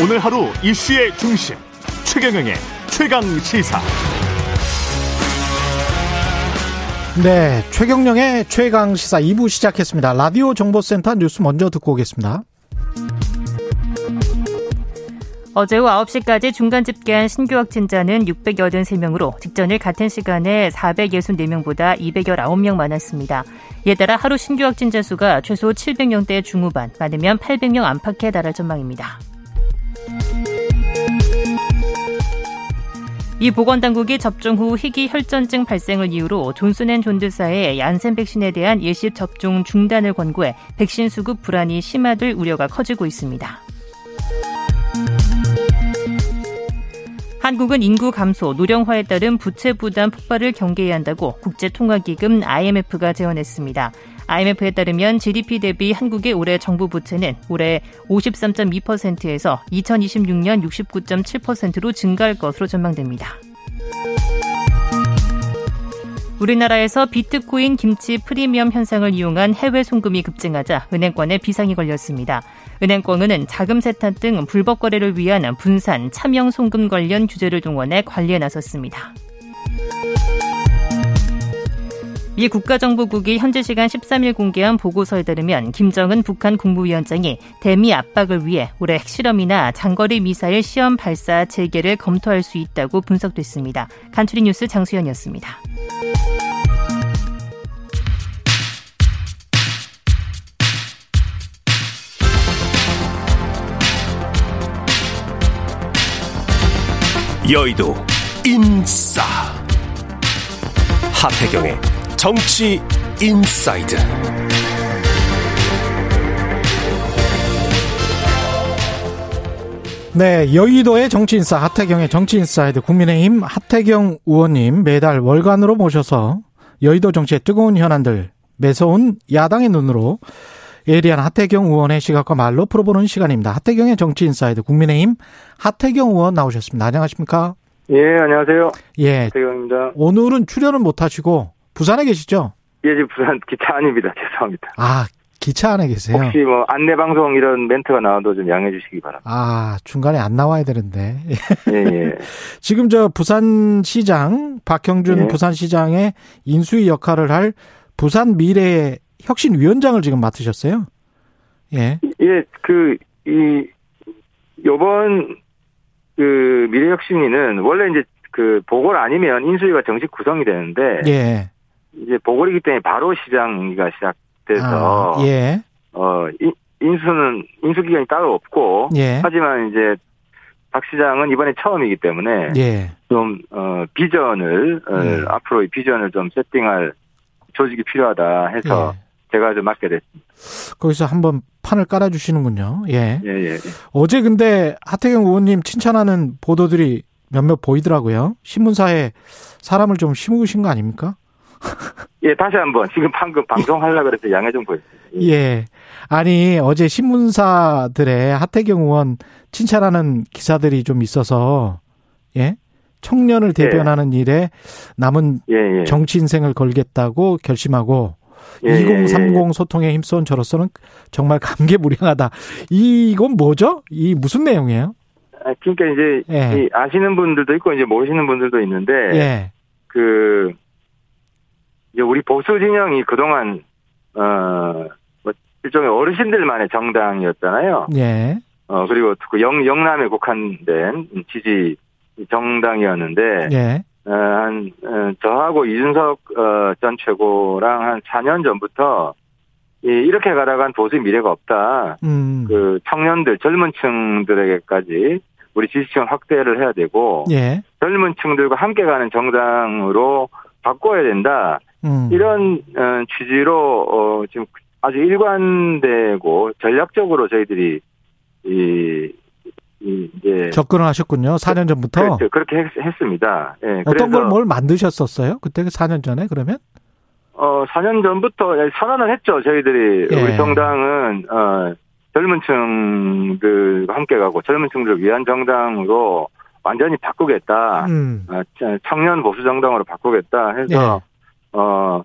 오늘 하루 이슈의 중심 최경영의 최강 시사. 네, 최경영의 최강 시사 2부 시작했습니다. 라디오 정보센터 뉴스 먼저 듣고 오겠습니다. 어제 오후 9시까지 중간 집계한 신규 확진자는 683명으로 직전일 같은 시간에 464명보다 219명 많았습니다. 이에 따라 하루 신규 확진자 수가 최소 700명대 중후반, 많으면 800명 안팎에 달할 전망입니다. 이 보건당국이 접종 후 희귀 혈전증 발생을 이유로 존슨앤존드사의 얀센 백신에 대한 예시 접종 중단을 권고해 백신 수급 불안이 심화될 우려가 커지고 있습니다. 한국은 인구 감소, 노령화에 따른 부채 부담 폭발을 경계해야 한다고 국제통화기금 IMF가 제언했습니다. IMF에 따르면 GDP 대비 한국의 올해 정부 부채는 올해 53.2%에서 2026년 69.7%로 증가할 것으로 전망됩니다. 우리나라에서 비트코인 김치 프리미엄 현상을 이용한 해외 송금이 급증하자 은행권에 비상이 걸렸습니다. 은행권은 자금 세탁 등 불법 거래를 위한 분산, 차명 송금 관련 규제를 동원해 관리에 나섰습니다. 미 국가정보국이 현지 시간 13일 공개한 보고서에 따르면 김정은 북한 국무위원장이 대미 압박을 위해 올해 핵실험이나 장거리 미사일 시험 발사 재개를 검토할 수 있다고 분석됐습니다. 간추리 뉴스 장수현이었습니다. 여의도 인싸 하태경의 정치 inside 네, 여의도의 정치인싸 하태경의 정치 inside 국민의힘 하태경 의원님 매달 월간으로 모셔서 여의도 정치의 뜨거운 현안들 매서운 야당의 눈으로 예리한 하태경 의원의 시각과 말로 풀어보는 시간입니다. 하태경의 정치 inside 국민의힘 하태경 의원 나오셨습니다. 안녕하십니까? 예, 안녕하세요. 예. 하태경입니다. 오늘은 출연은 못 하시고 부산에 계시죠? 예, 지금 부산 기차 안입니다. 죄송합니다. 아, 기차 안에 계세요? 혹시 뭐 안내 방송 이런 멘트가 나와도 좀 양해해 주시기 바랍니다. 아, 중간에 안 나와야 되는데. 예, 예. 지금 저 부산시장, 박형준 예. 부산시장의 인수위 역할을 할 부산 미래 혁신위원장을 지금 맡으셨어요? 예. 예, 그, 이, 요번, 그, 미래혁신위는 원래 이제 그, 보궐 아니면 인수위가 정식 구성이 되는데, 예. 이제 보궐이기 때문에 바로 시장이 시작돼서, 아, 예. 어, 인, 인수는, 인수 기간이 따로 없고, 예. 하지만 이제, 박 시장은 이번에 처음이기 때문에, 예. 좀, 어, 비전을, 어, 예. 앞으로의 비전을 좀 세팅할 조직이 필요하다 해서, 예. 제가 좀 맡게 됐습니다. 거기서 한번 판을 깔아주시는군요. 예. 예, 예. 예. 어제 근데 하태경 의원님 칭찬하는 보도들이 몇몇 보이더라고요. 신문사에 사람을 좀 심으신 거 아닙니까? 예, 다시 한번 지금 방금 방송하려고 그래서 양해 좀 보였습니다. 예. 아니, 어제 신문사들의 하태경 의원 칭찬하는 기사들이 좀 있어서, 예? 청년을 대변하는 일에 남은 예, 예. 정치 인생을 걸겠다고 결심하고, 예, 예, 2030 소통에 힘써온 저로서는 정말 감개무량하다. 이건 뭐죠? 이 무슨 내용이에요? 아, 그러니까 이제 예. 이 아시는 분들도 있고 이제 모르시는 분들도 있는데 예. 그 이제 우리 보수 진영이 그동안 어뭐 일종의 어르신들만의 정당이었잖아요. 예. 어 그리고 그 영, 영남에 국한된 지지 정당이었는데 예. 어, 한 어, 저하고 이준석 어, 전 최고랑 한 4년 전부터 이, 이렇게 가다간 보수의 미래가 없다. 음. 그 청년들 젊은 층들에게까지 우리 지지층 확대를 해야 되고 예. 젊은 층들과 함께 가는 정당으로 바꿔야 된다. 음. 이런 어, 취지로 어, 지금 아주 일관되고 전략적으로 저희들이 이, 이 이제 접근을 하셨군요. 4년 전부터. 그렇죠. 그렇게 했, 습니다 예, 어떤 걸 뭘 만드셨었어요? 그때 4년 전에 그러면? 어 4년 전부터 선언을 했죠. 저희들이 예. 우리 정당은 어 젊은 층들과 함께 가고 젊은 층들을 위한 정당으로 완전히 바꾸겠다. 음. 어, 청년 보수 정당으로 바꾸겠다 해서 어,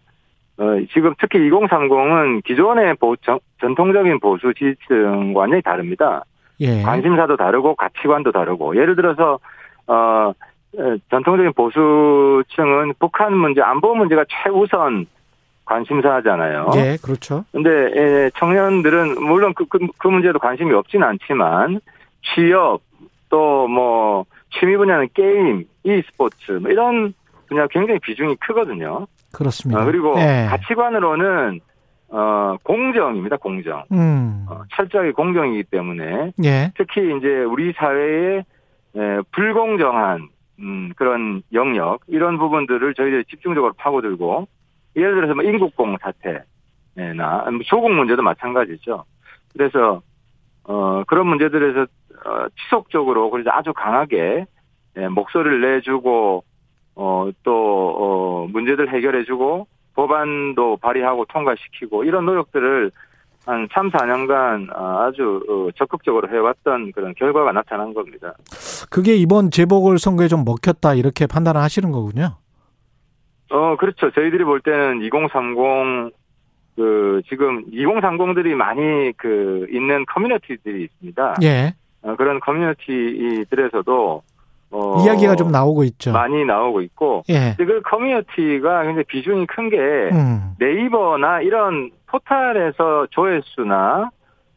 어, 지금 특히 2030은 기존의 보, 정- 전통적인 보수 지지층과 완전히 다릅니다. 예. 관심사도 다르고 가치관도 다르고 예를 들어서 어 에, 전통적인 보수층은 북한 문제, 안보 문제가 최우선 관심사잖아요. 예, 그렇죠. 근데 에, 청년들은 물론 그, 그, 그 문제도 관심이 없진 않지만 취업 또 뭐 취미 분야는 게임, e스포츠 뭐 이런 분야 굉장히 비중이 크거든요. 그렇습니다. 어, 그리고 예. 가치관으로는 어 공정입니다. 공정. 음. 어, 철저하게 공정이기 때문에 예. 특히 이제 우리 사회의 에, 불공정한 음, 그런 영역 이런 부분들을 저희들이 집중적으로 파고들고 예를 들어서 뭐 인국공 사태나 뭐 조국 문제도 마찬가지죠. 그래서 어, 그런 문제들에서 어, 지속적으로 그래서 아주 강하게 예, 목소리를 내주고 어, 또 어, 문제들 해결해주고 법안도 발의하고 통과시키고 이런 노력들을 한 3, 4년간 아주 어, 적극적으로 해왔던 그런 결과가 나타난 겁니다. 그게 이번 재보궐 선거에 좀 먹혔다 이렇게 판단을 하시는 거군요. 어, 그렇죠. 저희들이 볼 때는 2030, 그, 지금 2030들이 많이 그, 있는 커뮤니티들이 있습니다. 예. 어, 그런 커뮤니티들에서도, 어, 이야기가 좀 나오고 있죠. 많이 나오고 있고, 예. 그 커뮤니티가 굉장히 비중이 큰 게, 음. 네이버나 이런 포탈에서 조회수나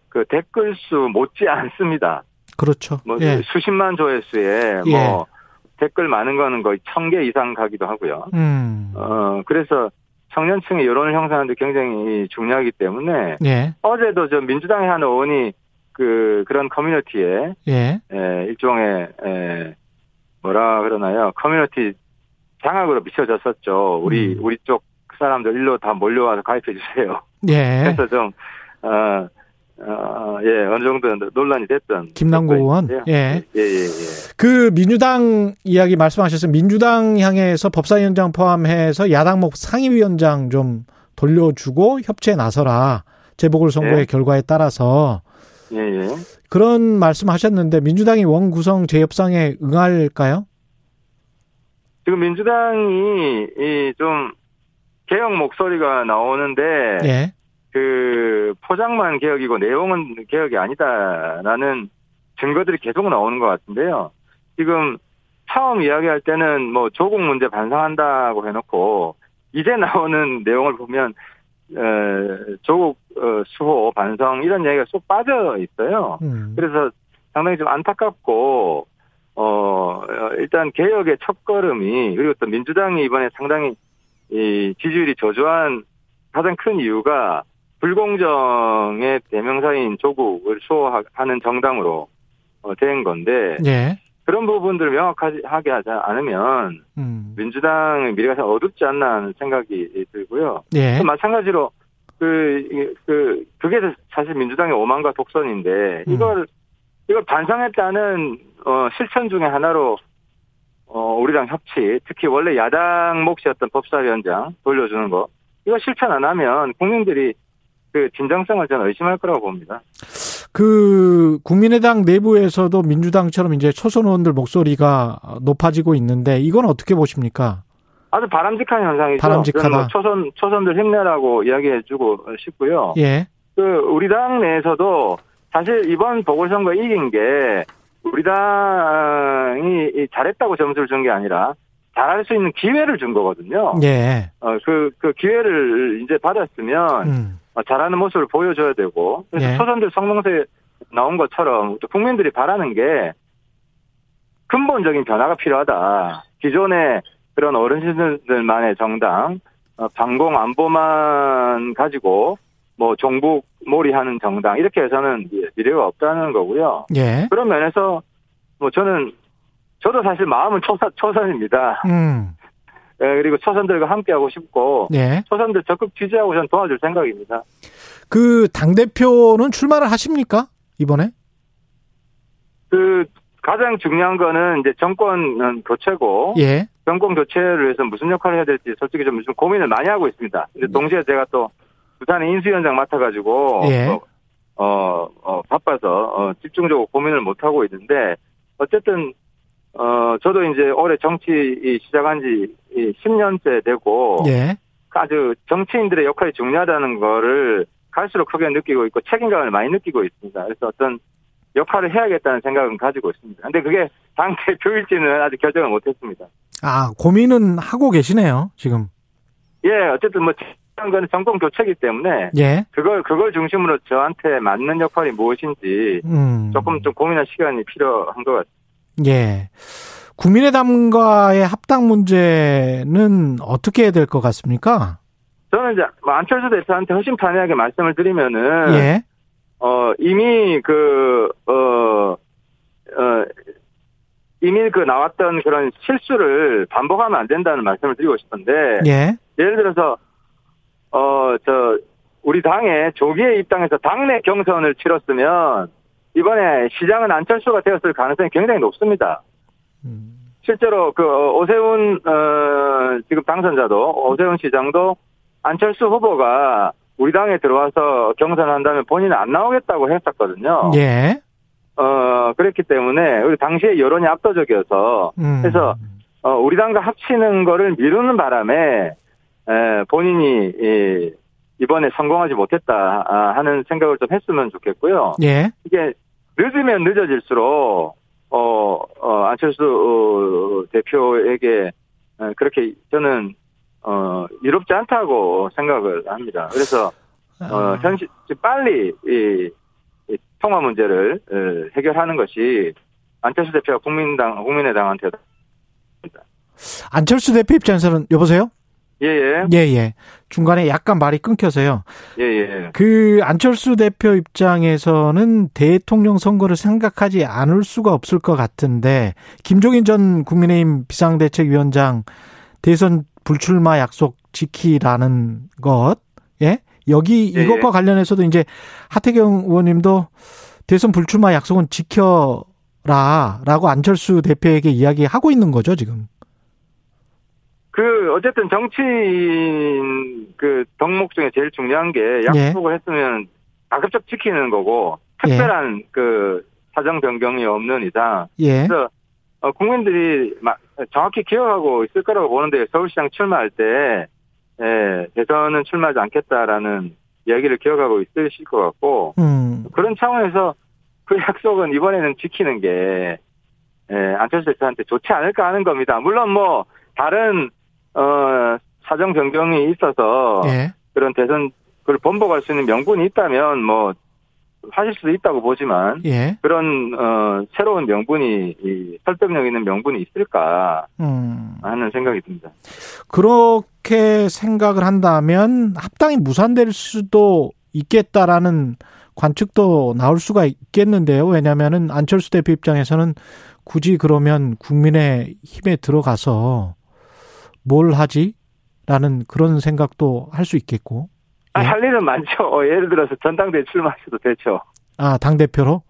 그 댓글 수 못지 않습니다. 그렇죠. 뭐 예. 수십만 조회수에 예. 뭐 댓글 많은 거는 거의 천 개 이상 가기도 하고요. 음. 어 그래서 청년층의 여론을 형성하는데 굉장히 중요하기 때문에 예. 어제도 저 민주당의 한 의원이 그 그런 커뮤니티에 예. 에, 일종의 에, 뭐라 그러나요 커뮤니티 장악으로 비춰졌었죠. 우리 음. 우리 쪽 사람들 일로 다 몰려와서 가입해 주세요. 예. 그래서 좀 어, 어, 예, 어느 정도 논란이 됐던. 김남국 의원? 예. 예, 예, 예. 그 민주당 이야기 말씀하셨어요. 민주당 향해서 법사위원장 포함해서 야당 몫 상임위원장 좀 돌려주고 협치에 나서라. 재보궐 선거의 예. 결과에 따라서 예, 예. 그런 말씀하셨는데 민주당이 원 구성 재협상에 응할까요? 지금 민주당이 이좀 개혁 목소리가 나오는데 예. 그 포장만 개혁이고 내용은 개혁이 아니다라는 증거들이 계속 나오는 것 같은데요. 지금 처음 이야기할 때는 뭐 조국 문제 반성한다고 해놓고 이제 나오는 내용을 보면 에, 조국 어, 수호 반성 이런 얘기가 쏙 빠져 있어요. 음. 그래서 상당히 좀 안타깝고 어 어, 일단 개혁의 첫 걸음이 그리고 또 민주당이 이번에 상당히 이 지지율이 저조한 가장 큰 이유가 불공정의 대명사인 조국을 수호하는 정당으로 어, 된 건데 예. 그런 부분들을 명확하게 하지 않으면 음. 민주당의 미래가 참 어둡지 않나 하는 생각이 들고요. 예. 또 마찬가지로 그, 그, 그게 사실 민주당의 오만과 독선인데, 음. 이걸, 이걸 반성했다는, 어, 실천 중에 하나로, 어, 우리랑 협치, 특히 원래 야당 몫이었던 법사위원장 돌려주는 거, 이거 실천 안 하면 국민들이 그 진정성을 저는 의심할 거라고 봅니다. 그 국민의당 내부에서도 민주당처럼 이제 초선 의원들 목소리가 높아지고 있는데 이건 어떻게 보십니까? 아주 바람직한 현상이죠. 바람직하다. 뭐 초선, 초선들 힘내라고 이야기해주고 싶고요. 예. 그 우리 당 내에서도 사실 이번 보궐선거 이긴 게 우리 당이 이 잘했다고 점수를 준 게 아니라 잘할 수 있는 기회를 준 거거든요. 예. 어, 그, 그 기회를 이제 받았으면 음. 어, 잘하는 모습을 보여줘야 되고 그래서 예. 초선들 성명서에 나온 것처럼 또 국민들이 바라는 게 근본적인 변화가 필요하다. 기존의 그런 어르신들만의 정당, 어, 방공 안보만 가지고 뭐 종북 몰이하는 정당 이렇게 해서는 미래가 없다는 거고요. 예. 그런 면에서 뭐 저는 저도 사실 마음은 초선, 초선입니다. 음. 예, 그리고 초선들과 함께하고 싶고 예. 초선들 적극 지지하고 저는 도와줄 생각입니다. 그 당 대표는 출마를 하십니까? 이번에? 그 가장 중요한 거는 이제 정권 교체고 예. 정권 교체를 위해서 무슨 역할을 해야 될지 솔직히 좀 요즘 고민을 많이 하고 있습니다. 근데 동시에 제가 또 부산에 인수위원장 맡아가지고 예. 어, 어, 어, 바빠서 어, 집중적으로 고민을 못 하고 있는데 어쨌든 어 저도 이제 올해 정치 시작한 지 10년째 되고 예. 아주 정치인들의 역할이 중요하다는 거를 갈수록 크게 느끼고 있고 책임감을 많이 느끼고 있습니다. 그래서 어떤 역할을 해야겠다는 생각은 가지고 있습니다. 근데 그게 당 대표일지는 아직 결정을 못했습니다. 아, 고민은 하고 계시네요, 지금. 예, 어쨌든 뭐 중요한 건 정권 교체이기 때문에 예. 그걸 그걸 중심으로 저한테 맞는 역할이 무엇인지 음. 조금 좀 고민할 시간이 필요한 것 같습니다. 예. 국민의당과의 합당 문제는 어떻게 해야 될 것 같습니까? 저는 이제 뭐 안철수 대표한테 훨씬 판이하게 말씀을 드리면은 예. 어 이미 그 어, 어, 이미 그 나왔던 그런 실수를 반복하면 안 된다는 말씀을 드리고 싶은데 예. 예를 들어서 어 저 우리 당의 조기에 입당해서 당내 경선을 치렀으면 이번에 시장은 안철수가 되었을 가능성이 굉장히 높습니다. 음. 실제로 그 오세훈 어 지금 당선자도 오세훈 시장도 안철수 후보가 우리 당에 들어와서 경선한다면 본인은 안 나오겠다고 했었거든요. 예. 어 그랬기 때문에 우리 당시에 여론이 압도적이어서 음. 그래서 어 우리 당과 합치는 거를 미루는 바람에 에, 본인이 이, 이번에 성공하지 못했다 아, 하는 생각을 좀 했으면 좋겠고요. 예. 이게 늦으면 늦어질수록 어, 어 안철수 어, 대표에게 어, 그렇게 저는 어 이롭지 않다고 생각을 합니다. 그래서 어 현실 빨리 이, 이 통화 문제를 어, 해결하는 것이 안철수 대표가 국민당 국민의당한테 안철수 대표 입장에서는 여보세요? 예예 예, 예. 중간에 약간 말이 끊겨서요. 예예 그 안철수 대표 입장에서는 대통령 선거를 생각하지 않을 수가 없을 것 같은데 김종인 전 국민의힘 비상대책위원장 대선 불출마 약속 지키라는 것, 예? 여기 예, 이것과 예. 관련해서도 관련해서도 이제 하태경 의원님도 대선 불출마 약속은 지켜라라고 안철수 대표에게 이야기하고 있는 거죠 지금. 그 어쨌든 정치인 그 덕목 중에 제일 중요한 게 약속을 했으면 가급적 지키는 거고 특별한 그 사정 변경이 없는 이상 예. 그래서 어, 국민들이 막 정확히 기억하고 있을 거라고 보는데 서울시장 출마할 때 예, 대선은 출마하지 않겠다라는 이야기를 기억하고 있으실 것 같고 음. 그런 차원에서 그 약속은 이번에는 지키는 게 예, 안철수 대표한테 좋지 않을까 하는 겁니다. 물론 뭐 다른 어 사정 변경이 있어서 예. 그런 대선 그걸 번복할 수 있는 명분이 있다면 뭐 하실 수도 있다고 보지만 예. 그런 어 새로운 명분이 이 설득력 있는 명분이 있을까 음. 하는 생각이 듭니다. 그렇게 생각을 한다면 합당이 무산될 수도 있겠다라는 관측도 나올 수가 있겠는데요. 왜냐하면은 안철수 대표 입장에서는 굳이 그러면 국민의 힘에 들어가서 뭘 하지? 라는 그런 생각도 할 수 있겠고. 아, 예. 할 일은 많죠. 어, 예를 들어서 전당대회 출마하셔도 되죠. 아, 당대표로?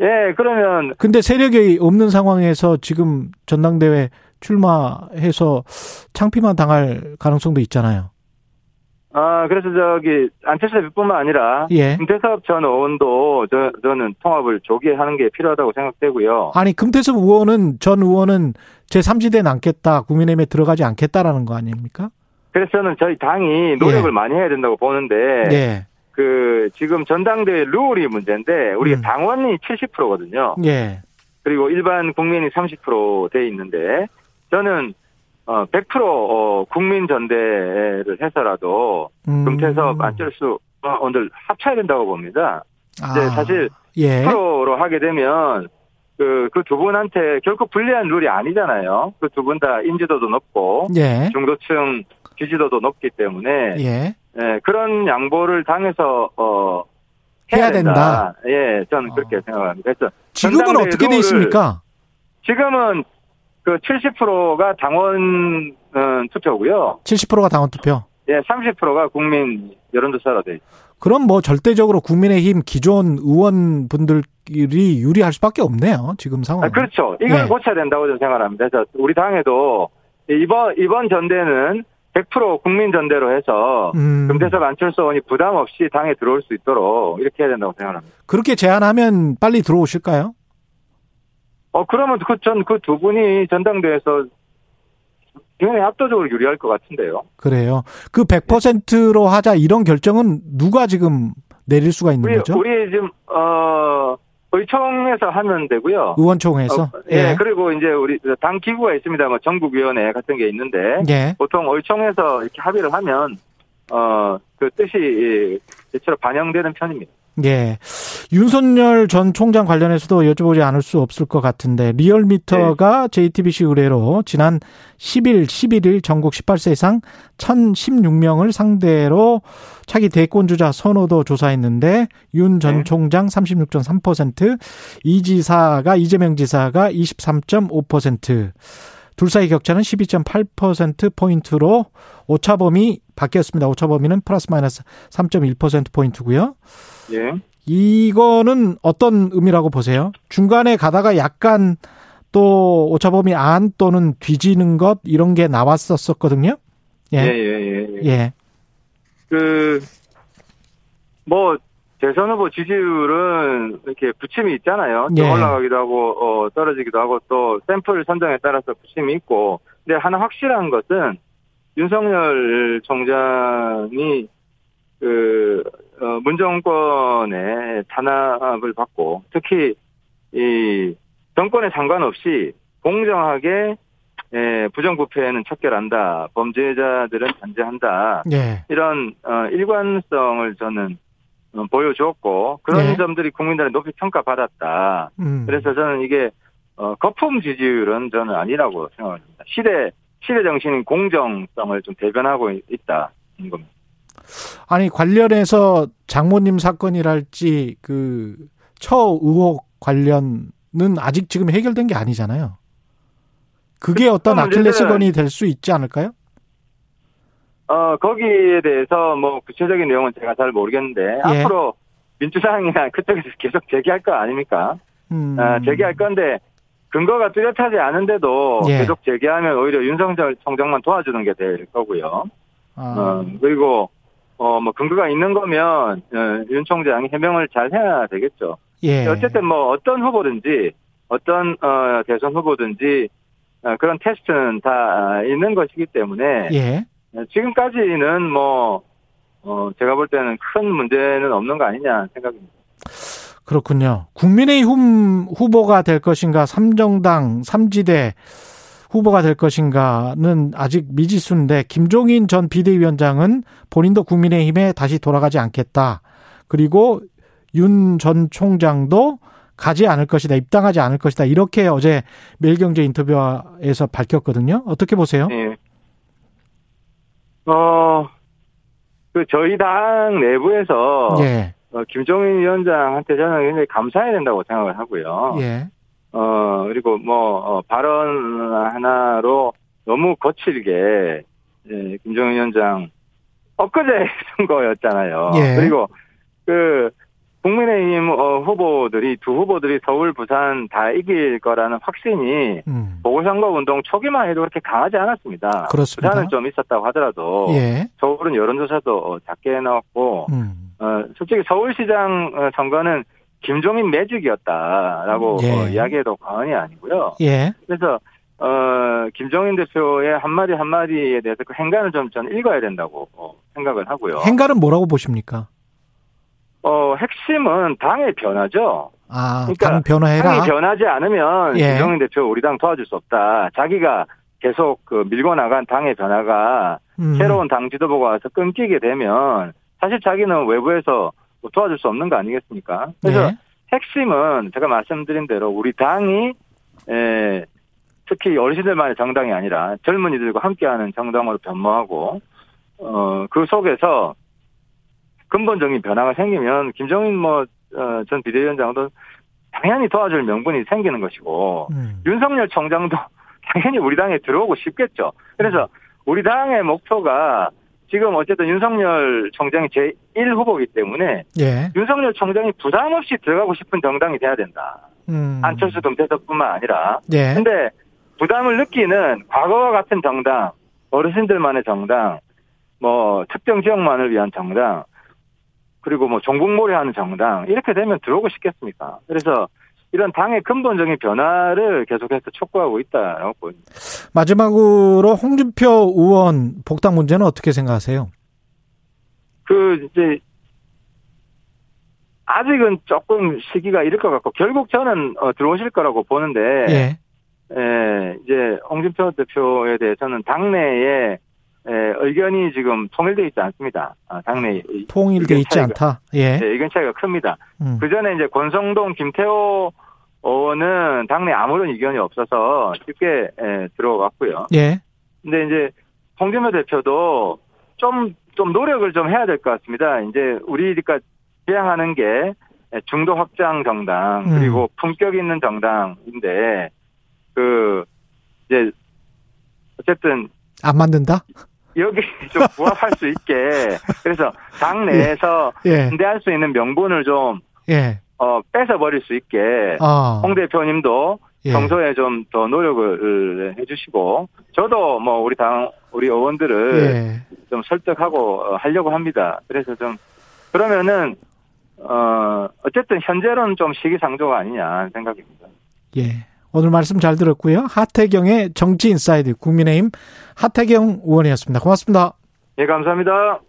예, 그러면 근데 세력이 없는 상황에서 지금 전당대회 출마해서 창피만 당할 가능성도 있잖아요. 아 그래서 저기 안철수 대표뿐만 아니라 예. 김태섭 전 의원도 저, 저는 통합을 조기에 하는 게 필요하다고 생각되고요. 아니 금태섭 의원은 전 의원은 제 3지대에 남겠다 국민의힘에 들어가지 않겠다라는 거 아닙니까? 그래서 저는 저희 당이 노력을 예. 많이 해야 된다고 보는데 예. 그 지금 전당대회 룰이 문제인데 우리 음. 당원이 70%거든요. 예. 그리고 일반 국민이 30%돼 있는데 저는 어, 100% 어, 국민 전대를 해서라도 음. 금태섭 안철수 의원들 합쳐야 된다고 봅니다. 아, 이제 사실 예. 프로로 하게 되면 그 그 두 분한테 결코 불리한 룰이 아니잖아요. 그 두 분 다 인지도도 높고 예. 중도층 지지도도 높기 때문에 예. 예, 그런 양보를 당해서 어 해야 된다. 예, 저는 어. 그렇게 생각합니다. 그래서 지금은 어떻게 돼 있습니까? 지금은 그 70%가 당원 어, 투표고요. 70%가 당원 투표. 예, 30%가 국민 여론조사로 돼 있어요. 그럼 뭐 절대적으로 국민의힘 기존 의원분들이 유리할 수밖에 없네요. 지금 상황. 아, 그렇죠. 이걸 예. 고쳐야 된다고 저는 생각합니다. 그래서 우리 당에도 이번 이번 전대는 100% 국민 전대로 해서 음, 금태섭 안철수 의원이 부담 없이 당에 들어올 수 있도록 이렇게 해야 된다고 생각합니다. 그렇게 제안하면 빨리 들어오실까요? 어 그러면 그 전 그 두 분이 전당대회에서 굉장히 압도적으로 유리할 것 같은데요. 그래요. 그 100%로 하자 이런 결정은 누가 지금 내릴 수가 있는 우리 거죠? 우리 지금 어 의총에서 하면 되고요. 의원총회에서? 어, 예, 그리고 이제 우리 당 기구가 있습니다. 뭐 전국위원회 같은 게 있는데 예. 보통 의총에서 이렇게 합의를 하면 어 그 뜻이 대체로 반영되는 편입니다. 예. 윤석열 전 총장 관련해서도 여쭤보지 않을 수 없을 것 같은데 리얼미터가 JTBC 의뢰로 지난 10일, 11일 전국 18세 이상 1016명을 상대로 차기 대권주자 선호도 조사했는데 윤전 네. 총장 36.3%, 이 지사가 이재명 지사가 23.5%, 둘 사이 격차는 12.8% 포인트로 오차범위 바뀌었습니다. 오차범위는 플러스 마이너스 3.1% 포인트고요. 예. 이거는 어떤 의미라고 보세요? 중간에 가다가 약간 또 오차범위 안 또는 뒤지는 것 이런 게 나왔었었거든요. 예, 예. 예, 예. 예. 예. 그, 뭐, 대선 후보 지지율은 이렇게 부침이 있잖아요. 좀 예. 올라가기도 하고, 어, 떨어지기도 하고, 또 샘플 선정에 따라서 부침이 있고, 근데 하나 확실한 것은 윤석열 총장이 그, 어, 문정권의 탄압을 받고, 특히 이 정권에 상관없이 공정하게 예, 부정부패는 척결한다. 범죄자들은 단죄한다. 예. 이런 어, 일관성을 저는 어, 보여주었고 그런 네. 점들이 국민들의 높이 평가받았다. 음. 그래서 저는 이게 어, 거품 지지율은 저는 아니라고 생각합니다. 시대 시대 정신인 공정성을 좀 대변하고 있- 있다. 는 겁니다. 아니 관련해서 장모님 사건이랄지 그 처 의혹 관련은 아직 지금 해결된 게 아니잖아요. 그게 어떤 문제는- 아킬레스건이 될 수 있지 않을까요? 어, 거기에 대해서 뭐 구체적인 내용은 제가 잘 모르겠는데 예. 앞으로 민주당이나 그쪽에서 계속 제기할 거 아닙니까? 음. 아, 제기할 건데 근거가 뚜렷하지 않은데도 예. 계속 제기하면 오히려 윤석열 총장만 도와주는 게 될 거고요. 아, 어, 그리고 어, 뭐 근거가 있는 거면 어, 윤 총장이 해명을 잘 해야 되겠죠. 예. 어쨌든 뭐 어떤 후보든지 어떤 어, 대선 후보든지 어, 그런 테스트는 다 아, 있는 것이기 때문에 예. 어, 지금까지는 뭐 어, 제가 볼 때는 큰 문제는 없는 거 아니냐 생각입니다. 그렇군요. 국민의힘 후보가 될 것인가, 삼정당, 삼지대 후보가 될 것인가는 아직 미지수인데, 김종인 전 비대위원장은 본인도 국민의힘에 다시 돌아가지 않겠다. 그리고 윤 전 총장도 가지 않을 것이다, 입당하지 않을 것이다. 이렇게 어제 매일경제 인터뷰에서 밝혔거든요. 어떻게 보세요? 예. 어, 그 저희 당 내부에서 예, 어, 김종인 위원장한테 저는 굉장히 감사해야 된다고 생각을 하고요. 예, 어, 그리고 뭐, 어, 발언 하나로 너무 거칠게, 예, 김종인 위원장, 엊그제 선거였잖아요. 예. 그리고 그, 국민의힘 어, 후보들이, 두 후보들이 서울, 부산 다 이길 거라는 확신이 음, 보궐선거 운동 초기만 해도 그렇게 강하지 않았습니다. 그렇습니다. 부산은 좀 있었다고 하더라도, 예, 서울은 여론조사도 어, 작게 나왔고, 음, 어, 솔직히 서울시장 어, 선거는 김종인 매직이었다라고 예. 어, 이야기해도 과언이 아니고요. 예, 그래서 어, 김종인 대표의 한마디 한마디에 대해서 그 행간을 좀 저는 읽어야 된다고 어, 생각을 하고요. 행가는 뭐라고 보십니까? 어, 핵심은 당의 변화죠. 아, 그러니까 당 변화해라. 당이 변하지 않으면 예. 김종인 대표 우리 당 도와줄 수 없다. 자기가 계속 그 밀고 나간 당의 변화가 음. 새로운 당 지도부가 와서 끊기게 되면 사실 자기는 외부에서 뭐 도와줄 수 없는 거 아니겠습니까? 그래서 네. 핵심은 제가 말씀드린 대로 우리 당이 에, 특히 어르신들만의 정당이 아니라 젊은이들과 함께하는 정당으로 변모하고 어, 그 속에서 근본적인 변화가 생기면 김정인 뭐 전 비대위원장도 당연히 도와줄 명분이 생기는 것이고 음. 윤석열 총장도 당연히 우리 당에 들어오고 싶겠죠. 그래서 우리 당의 목표가 지금 어쨌든 윤석열 총장이 제1 후보이기 때문에 예. 윤석열 총장이 부담 없이 들어가고 싶은 정당이 돼야 된다. 음. 안철수 금태섭뿐만 아니라. 예. 근데 부담을 느끼는 과거와 같은 정당, 어르신들만의 정당, 뭐 특정 지역만을 위한 정당, 그리고 뭐 종북몰이하는 정당 이렇게 되면 들어오고 싶겠습니까? 그래서 이런 당의 근본적인 변화를 계속해서 촉구하고 있다라고 보입니다. 마지막으로 홍준표 의원 복당 문제는 어떻게 생각하세요? 그 이제 아직은 조금 시기가 이를 것 같고 결국 저는 어, 들어오실 거라고 보는데 예. 에, 이제 홍준표 대표에 대해서는 당내에 에, 의견이 지금 통일돼 있지 않습니다. 아, 당내 통일돼 있지 차이가- 않다. 예. 네, 의견 차이가 큽니다. 음. 그 전에 이제 권성동, 김태호 의원은 당내 아무런 의견이 없어서 쉽게 에, 들어갔고요. 예. 근데 이제 홍준표 대표도 좀, 좀 노력을 좀 해야 될 것 같습니다. 이제 우리가 지향하는 게 중도 확장 정당, 음. 그리고 품격 있는 정당인데, 그, 이제, 어쨌든 안 만든다? 여기 좀 부합할 수 있게, 그래서 당 내에서 예. 반대할 수 있는 명분을 좀, 예. 어, 뺏어 버릴 수 있게, 아. 홍 대표님도 예. 평소에 좀 더 노력을 해주시고, 저도 뭐 우리 당, 우리 의원들을 예. 좀 설득하고 어, 하려고 합니다. 그래서 좀 그러면은 어 어쨌든 현재로는 좀 시기상조가 아니냐 생각입니다. 예. 오늘 말씀 잘 들었고요. 하태경의 정치 인사이드 국민의힘 하태경 의원이었습니다. 고맙습니다. 예 감사합니다.